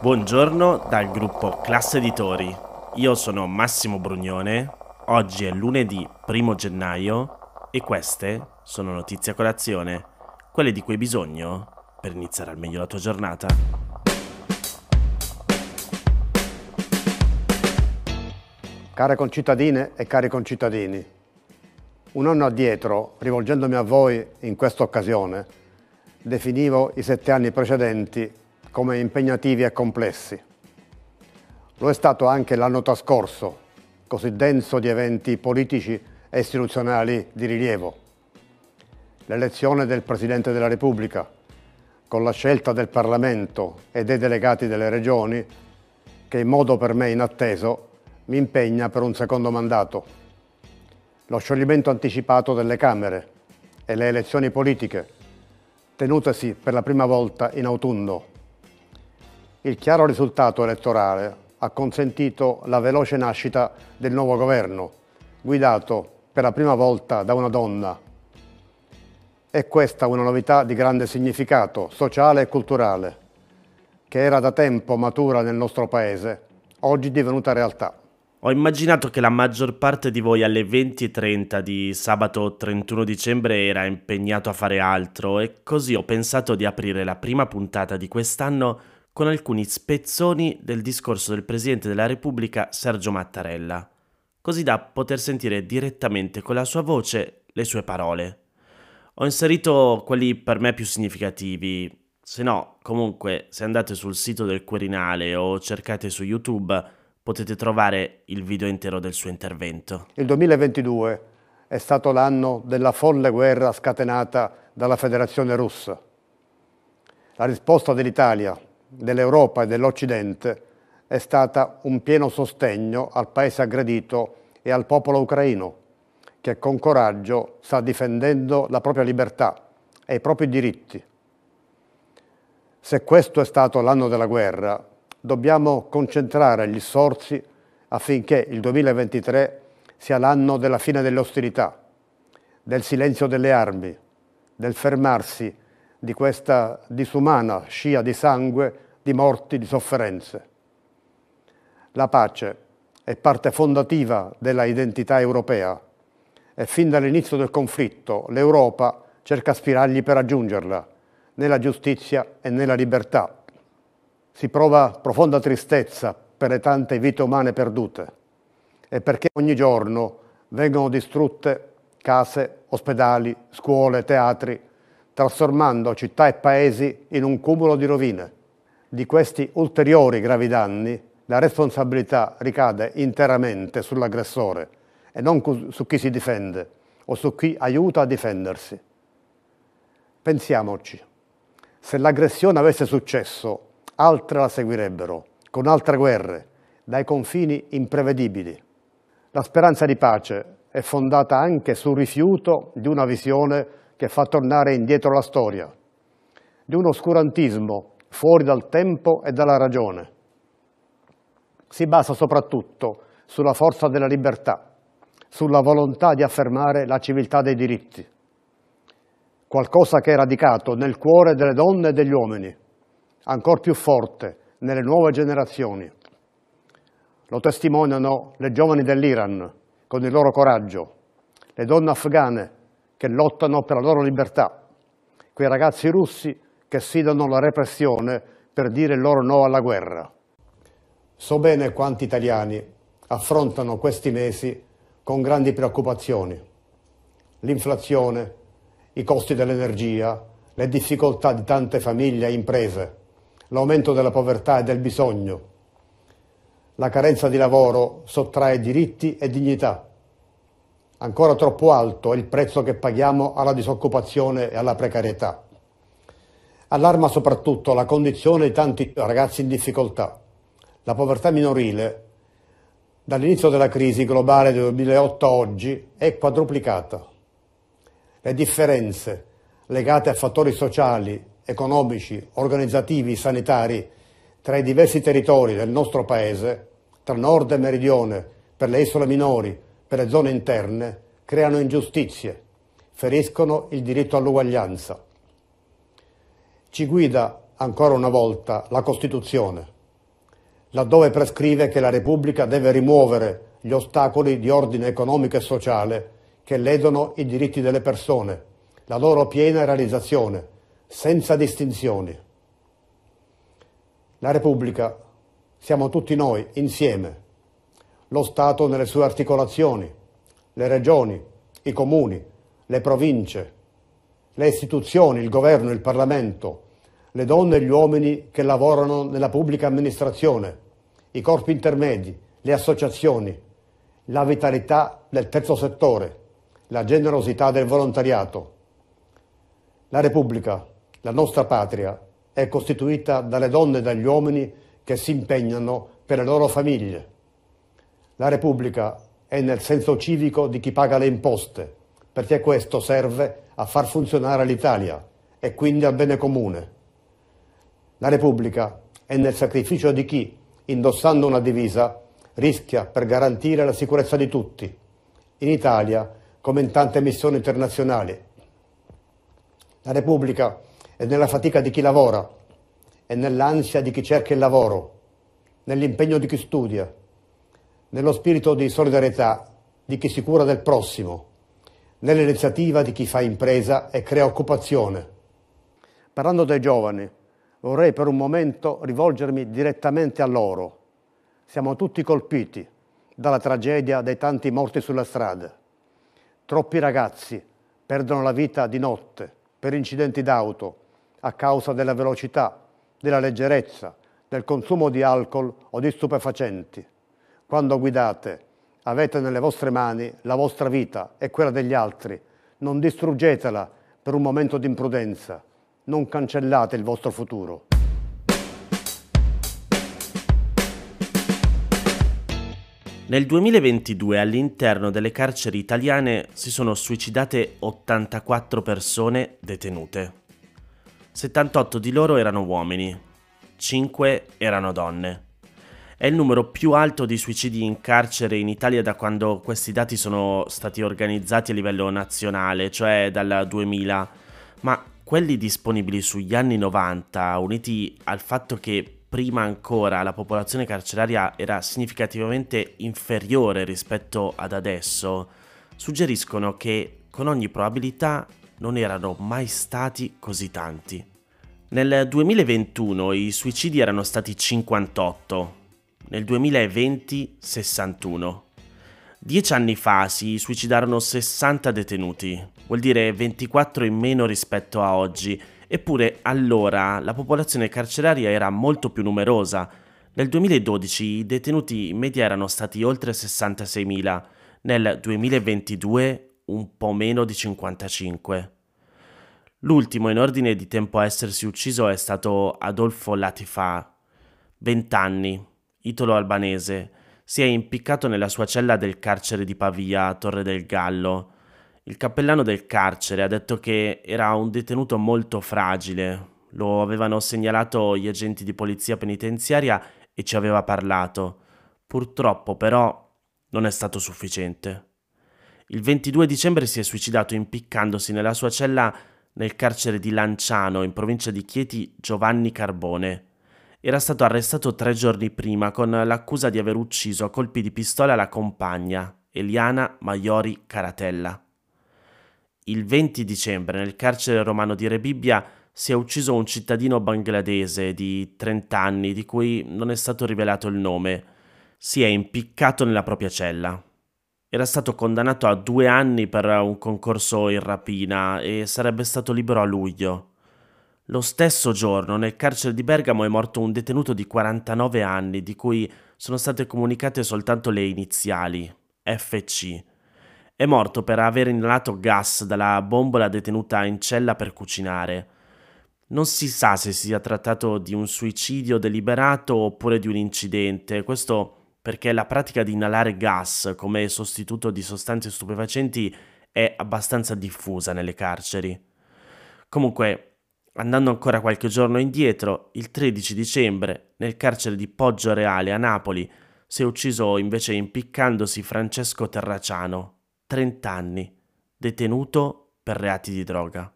Buongiorno dal gruppo Classe Editori. Io sono Massimo Brugnone. Oggi è lunedì 1 gennaio e queste sono notizie a colazione, quelle di cui hai bisogno per iniziare al meglio la tua giornata. Care concittadine e cari concittadini, un anno addietro, rivolgendomi a voi in questa occasione, definivo i sette anni precedenti come impegnativi e complessi. Lo è stato anche l'anno trascorso, così denso di eventi politici e istituzionali di rilievo. L'elezione del Presidente della Repubblica, con la scelta del Parlamento e dei delegati delle regioni, che in modo per me inatteso mi impegna per un secondo mandato. Lo scioglimento anticipato delle Camere e le elezioni politiche, tenutesi per la prima volta in autunno. Il chiaro risultato elettorale ha consentito la veloce nascita del nuovo governo, guidato per la prima volta da una donna. È questa una novità di grande significato sociale e culturale, che era da tempo matura nel nostro Paese, oggi divenuta realtà. Ho immaginato che la maggior parte di voi alle 20.30 di sabato 31 dicembre era impegnato a fare altro e così ho pensato di aprire la prima puntata di quest'anno con alcuni spezzoni del discorso del Presidente della Repubblica Sergio Mattarella, così da poter sentire direttamente con la sua voce le sue parole. Ho inserito quelli per me più significativi, se no, comunque, se andate sul sito del Quirinale o cercate su YouTube, potete trovare il video intero del suo intervento. Il 2022 è stato l'anno della folle guerra scatenata dalla Federazione russa. La risposta dell'Italia, dell'Europa e dell'Occidente è stata un pieno sostegno al paese aggredito e al popolo ucraino, che con coraggio sta difendendo la propria libertà e i propri diritti. Se questo è stato l'anno della guerra, dobbiamo concentrare gli sforzi affinché il 2023 sia l'anno della fine delle ostilità, del silenzio delle armi, del fermarsi di questa disumana scia di sangue, di morti, di sofferenze. La pace è parte fondativa della identità europea e fin dall'inizio del conflitto l'Europa cerca spiragli per raggiungerla, nella giustizia e nella libertà. Si prova profonda tristezza per le tante vite umane perdute e perché ogni giorno vengono distrutte case, ospedali, scuole, teatri, trasformando città e paesi in un cumulo di rovine. Di questi ulteriori gravi danni la responsabilità ricade interamente sull'aggressore e non su chi si difende o su chi aiuta a difendersi. Pensiamoci, se l'aggressione avesse successo, altre la seguirebbero, con altre guerre, dai confini imprevedibili. La speranza di pace è fondata anche sul rifiuto di una visione che fa tornare indietro la storia, di un oscurantismo fuori dal tempo e dalla ragione. Si basa soprattutto sulla forza della libertà, sulla volontà di affermare la civiltà dei diritti, qualcosa che è radicato nel cuore delle donne e degli uomini, ancor più forte nelle nuove generazioni. Lo testimoniano le giovani dell'Iran con il loro coraggio, le donne afghane che lottano per la loro libertà, quei ragazzi russi che sfidano la repressione per dire il loro no alla guerra. So bene quanti italiani affrontano questi mesi con grandi preoccupazioni. L'inflazione, i costi dell'energia, le difficoltà di tante famiglie e imprese, l'aumento della povertà e del bisogno. La carenza di lavoro sottrae diritti e dignità Ancora troppo alto è il prezzo che paghiamo alla disoccupazione e alla precarietà. Allarma soprattutto la condizione di tanti ragazzi in difficoltà. La povertà minorile, dall'inizio della crisi globale del 2008 a oggi, è quadruplicata. Le differenze legate a fattori sociali, economici, organizzativi, sanitari tra i diversi territori del nostro Paese, tra nord e meridione, per le isole minori, per le zone interne creano ingiustizie, feriscono il diritto all'uguaglianza. Ci guida ancora una volta la Costituzione, laddove prescrive che la Repubblica deve rimuovere gli ostacoli di ordine economico e sociale che ledono i diritti delle persone, la loro piena realizzazione, senza distinzioni. La Repubblica siamo tutti noi, insieme, lo Stato nelle sue articolazioni, le regioni, i comuni, le province, le istituzioni, il governo, il Parlamento, le donne e gli uomini che lavorano nella pubblica amministrazione, i corpi intermedi, le associazioni, la vitalità del terzo settore, la generosità del volontariato. La Repubblica, la nostra patria, è costituita dalle donne e dagli uomini che si impegnano per le loro famiglie. La Repubblica è nel senso civico di chi paga le imposte, perché questo serve a far funzionare l'Italia e quindi al bene comune. La Repubblica è nel sacrificio di chi, indossando una divisa, rischia per garantire la sicurezza di tutti, in Italia come in tante missioni internazionali. La Repubblica è nella fatica di chi lavora, è nell'ansia di chi cerca il lavoro, nell'impegno di chi studia, nello spirito di solidarietà di chi si cura del prossimo, nell'iniziativa di chi fa impresa e crea occupazione. Parlando dei giovani, vorrei per un momento rivolgermi direttamente a loro. Siamo tutti colpiti dalla tragedia dei tanti morti sulla strada. Troppi ragazzi perdono la vita di notte per incidenti d'auto a causa della velocità, della leggerezza, del consumo di alcol o di stupefacenti. Quando guidate avete nelle vostre mani la vostra vita e quella degli altri. Non distruggetela per un momento di imprudenza. Non cancellate il vostro futuro. Nel 2022 all'interno delle carceri italiane si sono suicidate 84 persone detenute. 78 di loro erano uomini, 5 erano donne. È il numero più alto di suicidi in carcere in Italia da quando questi dati sono stati organizzati a livello nazionale, cioè dal 2000, ma quelli disponibili sugli anni 90, uniti al fatto che prima ancora la popolazione carceraria era significativamente inferiore rispetto ad adesso, suggeriscono che con ogni probabilità non erano mai stati così tanti. Nel 2021 i suicidi erano stati 58, nel 2020 61. Dieci anni fa si suicidarono 60 detenuti, vuol dire 24 in meno rispetto a oggi, Eppure allora la popolazione carceraria era molto più numerosa. Nel 2012 i detenuti in media erano stati oltre 66.000, nel 2022 un po' meno di 55. L'ultimo in ordine di tempo a essersi ucciso è stato Adolfo Latifa, 20 anni, italo-albanese. Si è impiccato nella sua cella del carcere di Pavia, Torre del Gallo. Il cappellano del carcere ha detto che era un detenuto molto fragile. Lo avevano segnalato gli agenti di polizia penitenziaria e ci aveva parlato. Purtroppo però non è stato sufficiente. Il 22 dicembre si è suicidato impiccandosi nella sua cella nel carcere di Lanciano, in provincia di Chieti, Giovanni Carbone. Era stato arrestato tre giorni prima con l'accusa di aver ucciso a colpi di pistola la compagna, Eliana Maiori Caratella il 20 dicembre nel carcere romano di Rebibbia si è ucciso un cittadino bangladese di 30 anni di cui non è stato rivelato il nome. Si è impiccato nella propria cella. Era stato condannato a due anni per un concorso in rapina e sarebbe stato libero a luglio. Lo stesso giorno nel carcere di Bergamo è morto un detenuto di 49 anni di cui sono state comunicate soltanto le iniziali, FC. È morto per aver inalato gas dalla bombola detenuta in cella per cucinare. Non si sa se sia trattato di un suicidio deliberato oppure di un incidente, questo perché la pratica di inalare gas come sostituto di sostanze stupefacenti è abbastanza diffusa nelle carceri. Comunque, andando ancora qualche giorno indietro, il 13 dicembre, nel carcere di Poggio Reale a Napoli, si è ucciso invece impiccandosi Francesco Terraciano, 30 anni, detenuto per reati di droga.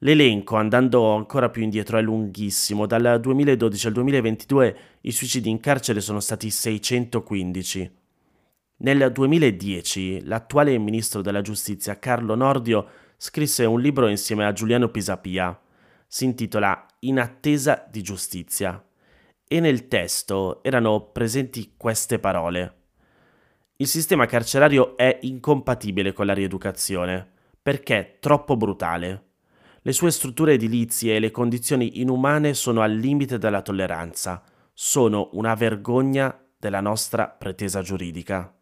L'elenco, andando ancora più indietro, è lunghissimo. Dal 2012 al 2022 i suicidi in carcere sono stati 615. Nel 2010 l'attuale ministro della giustizia Carlo Nordio scrisse un libro insieme a Giuliano Pisapia. Si intitola In attesa di giustizia. E nel testo erano presenti queste parole. Il sistema carcerario è incompatibile con la rieducazione perché è troppo brutale le sue strutture edilizie e le condizioni inumane sono al limite della tolleranza, sono una vergogna della nostra pretesa giuridica.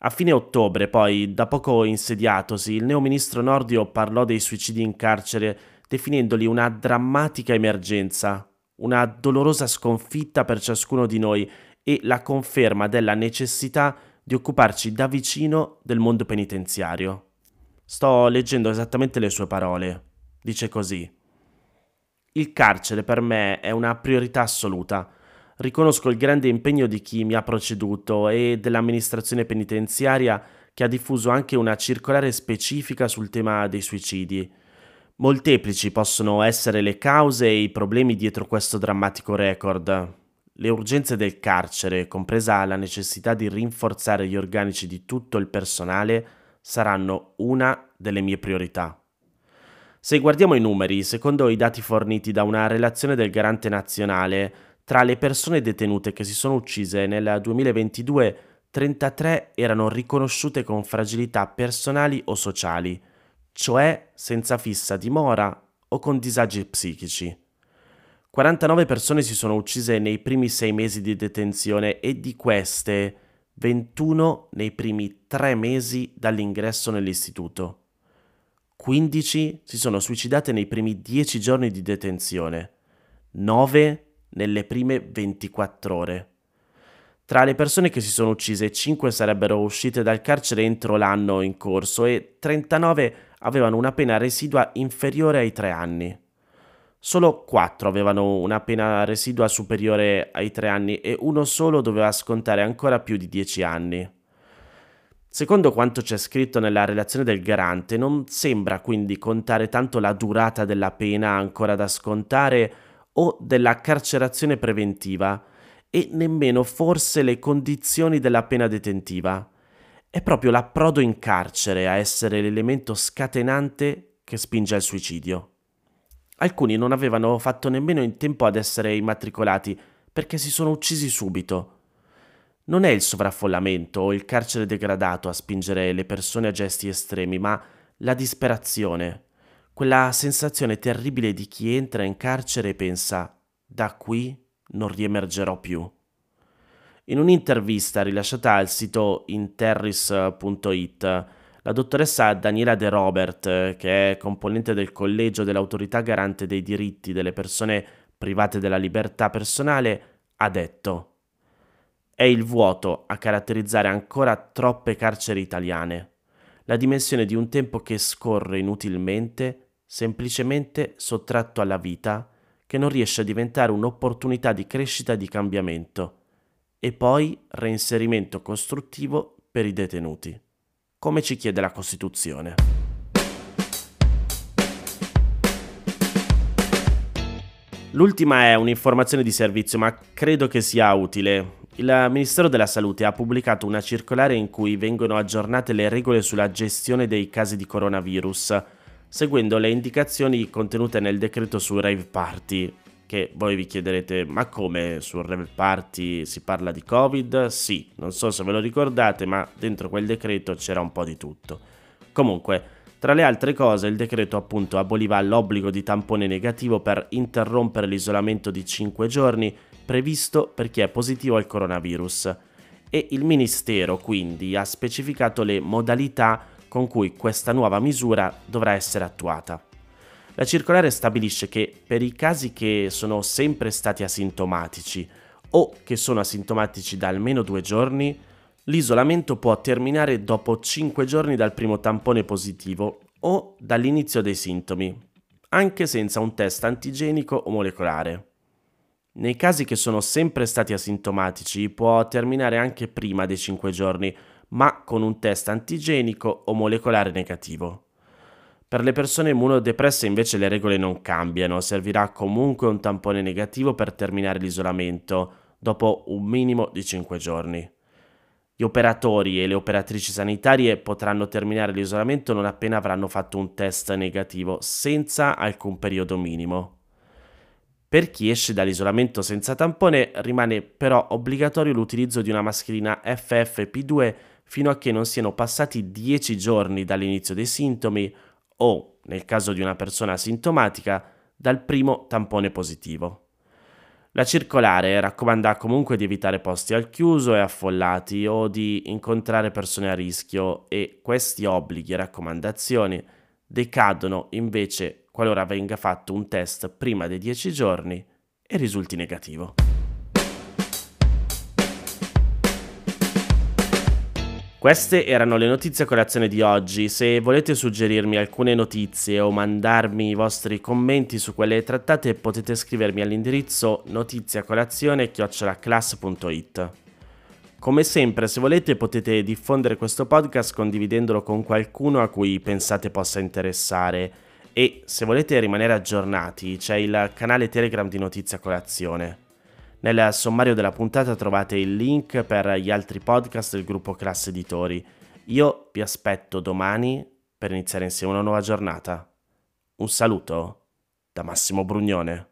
A fine ottobre, poi, da poco insediatosi, il neoministro Nordio parlò dei suicidi in carcere definendoli una drammatica emergenza, una dolorosa sconfitta per ciascuno di noi e la conferma della necessità di occuparci da vicino del mondo penitenziario. Sto leggendo esattamente le sue parole. Dice così. Il carcere per me è una priorità assoluta. Riconosco il grande impegno di chi mi ha preceduto e dell'amministrazione penitenziaria che ha diffuso anche una circolare specifica sul tema dei suicidi. Molteplici possono essere le cause e i problemi dietro questo drammatico record. Le urgenze del carcere, compresa la necessità di rinforzare gli organici di tutto il personale, saranno una delle mie priorità. Se guardiamo i numeri, secondo i dati forniti da una relazione del Garante Nazionale, tra le persone detenute che si sono uccise nel 2022, 33 erano riconosciute con fragilità personali o sociali, cioè senza fissa dimora o con disagi psichici. 49 persone si sono uccise nei primi sei mesi di detenzione e di queste 21 nei primi tre mesi dall'ingresso nell'istituto. 15 si sono suicidate nei primi 10 giorni di detenzione, 9 nelle prime 24 ore. Tra le persone che si sono uccise, 5 sarebbero uscite dal carcere entro l'anno in corso e 39 avevano una pena residua inferiore ai 3 anni. Solo 4 avevano una pena residua superiore ai 3 anni e uno solo doveva scontare ancora più di 10 anni. Secondo quanto c'è scritto nella relazione del garante, non sembra quindi contare tanto la durata della pena ancora da scontare o della carcerazione preventiva e nemmeno forse le condizioni della pena detentiva. È proprio l'approdo in carcere a essere l'elemento scatenante che spinge al suicidio. Alcuni non avevano fatto nemmeno in tempo ad essere immatricolati perché si sono uccisi subito non è il sovraffollamento o il carcere degradato a spingere le persone a gesti estremi, ma la disperazione, quella sensazione terribile di chi entra in carcere e pensa da qui non riemergerò più. In un'intervista rilasciata al sito interris.it, la dottoressa Daniela De Robert, che è componente del collegio dell'autorità garante dei diritti delle persone private della libertà personale, ha detto è il vuoto a caratterizzare ancora troppe carceri italiane, la dimensione di un tempo che scorre inutilmente, semplicemente sottratto alla vita, che non riesce a diventare un'opportunità di crescita e di cambiamento, e poi reinserimento costruttivo per i detenuti, come ci chiede la Costituzione. L'ultima è un'informazione di servizio, ma credo che sia utile. Il Ministero della Salute ha pubblicato una circolare in cui vengono aggiornate le regole sulla gestione dei casi di coronavirus, seguendo le indicazioni contenute nel decreto su rave party. Che voi vi chiederete, ma come sul rave party si parla di Covid? Sì, non so se ve lo ricordate, ma dentro quel decreto c'era un po' di tutto. Comunque, tra le altre cose, il decreto appunto aboliva l'obbligo di tampone negativo per interrompere l'isolamento di 5 giorni previsto per chi è positivo al coronavirus e il Ministero quindi ha specificato le modalità con cui questa nuova misura dovrà essere attuata. La circolare stabilisce che per i casi che sono sempre stati asintomatici o che sono asintomatici da almeno due giorni, l'isolamento può terminare dopo 5 giorni dal primo tampone positivo o dall'inizio dei sintomi, anche senza un test antigenico o molecolare. Nei casi che sono sempre stati asintomatici può terminare anche prima dei 5 giorni, ma con un test antigenico o molecolare negativo. Per le persone immunodepresse invece le regole non cambiano, servirà comunque un tampone negativo per terminare l'isolamento dopo un minimo di 5 giorni. Gli operatori e le operatrici sanitarie potranno terminare l'isolamento non appena avranno fatto un test negativo, senza alcun periodo minimo. Per chi esce dall'isolamento senza tampone rimane però obbligatorio l'utilizzo di una mascherina FFP2 fino a che non siano passati 10 giorni dall'inizio dei sintomi o, nel caso di una persona asintomatica, dal primo tampone positivo. La circolare raccomanda comunque di evitare posti al chiuso e affollati o di incontrare persone a rischio e questi obblighi e raccomandazioni decadono invece qualora venga fatto un test prima dei 10 giorni e risulti negativo. Queste erano le notizie a colazione di oggi. Se volete suggerirmi alcune notizie o mandarmi i vostri commenti su quelle trattate, potete scrivermi all'indirizzo notiziacolazione.it. Come sempre, se volete potete diffondere questo podcast condividendolo con qualcuno a cui pensate possa interessare e se volete rimanere aggiornati c'è il canale Telegram di Notizia Colazione. Nel sommario della puntata trovate il link per gli altri podcast del gruppo Classe Editori. Io vi aspetto domani per iniziare insieme una nuova giornata. Un saluto da Massimo Brugnone.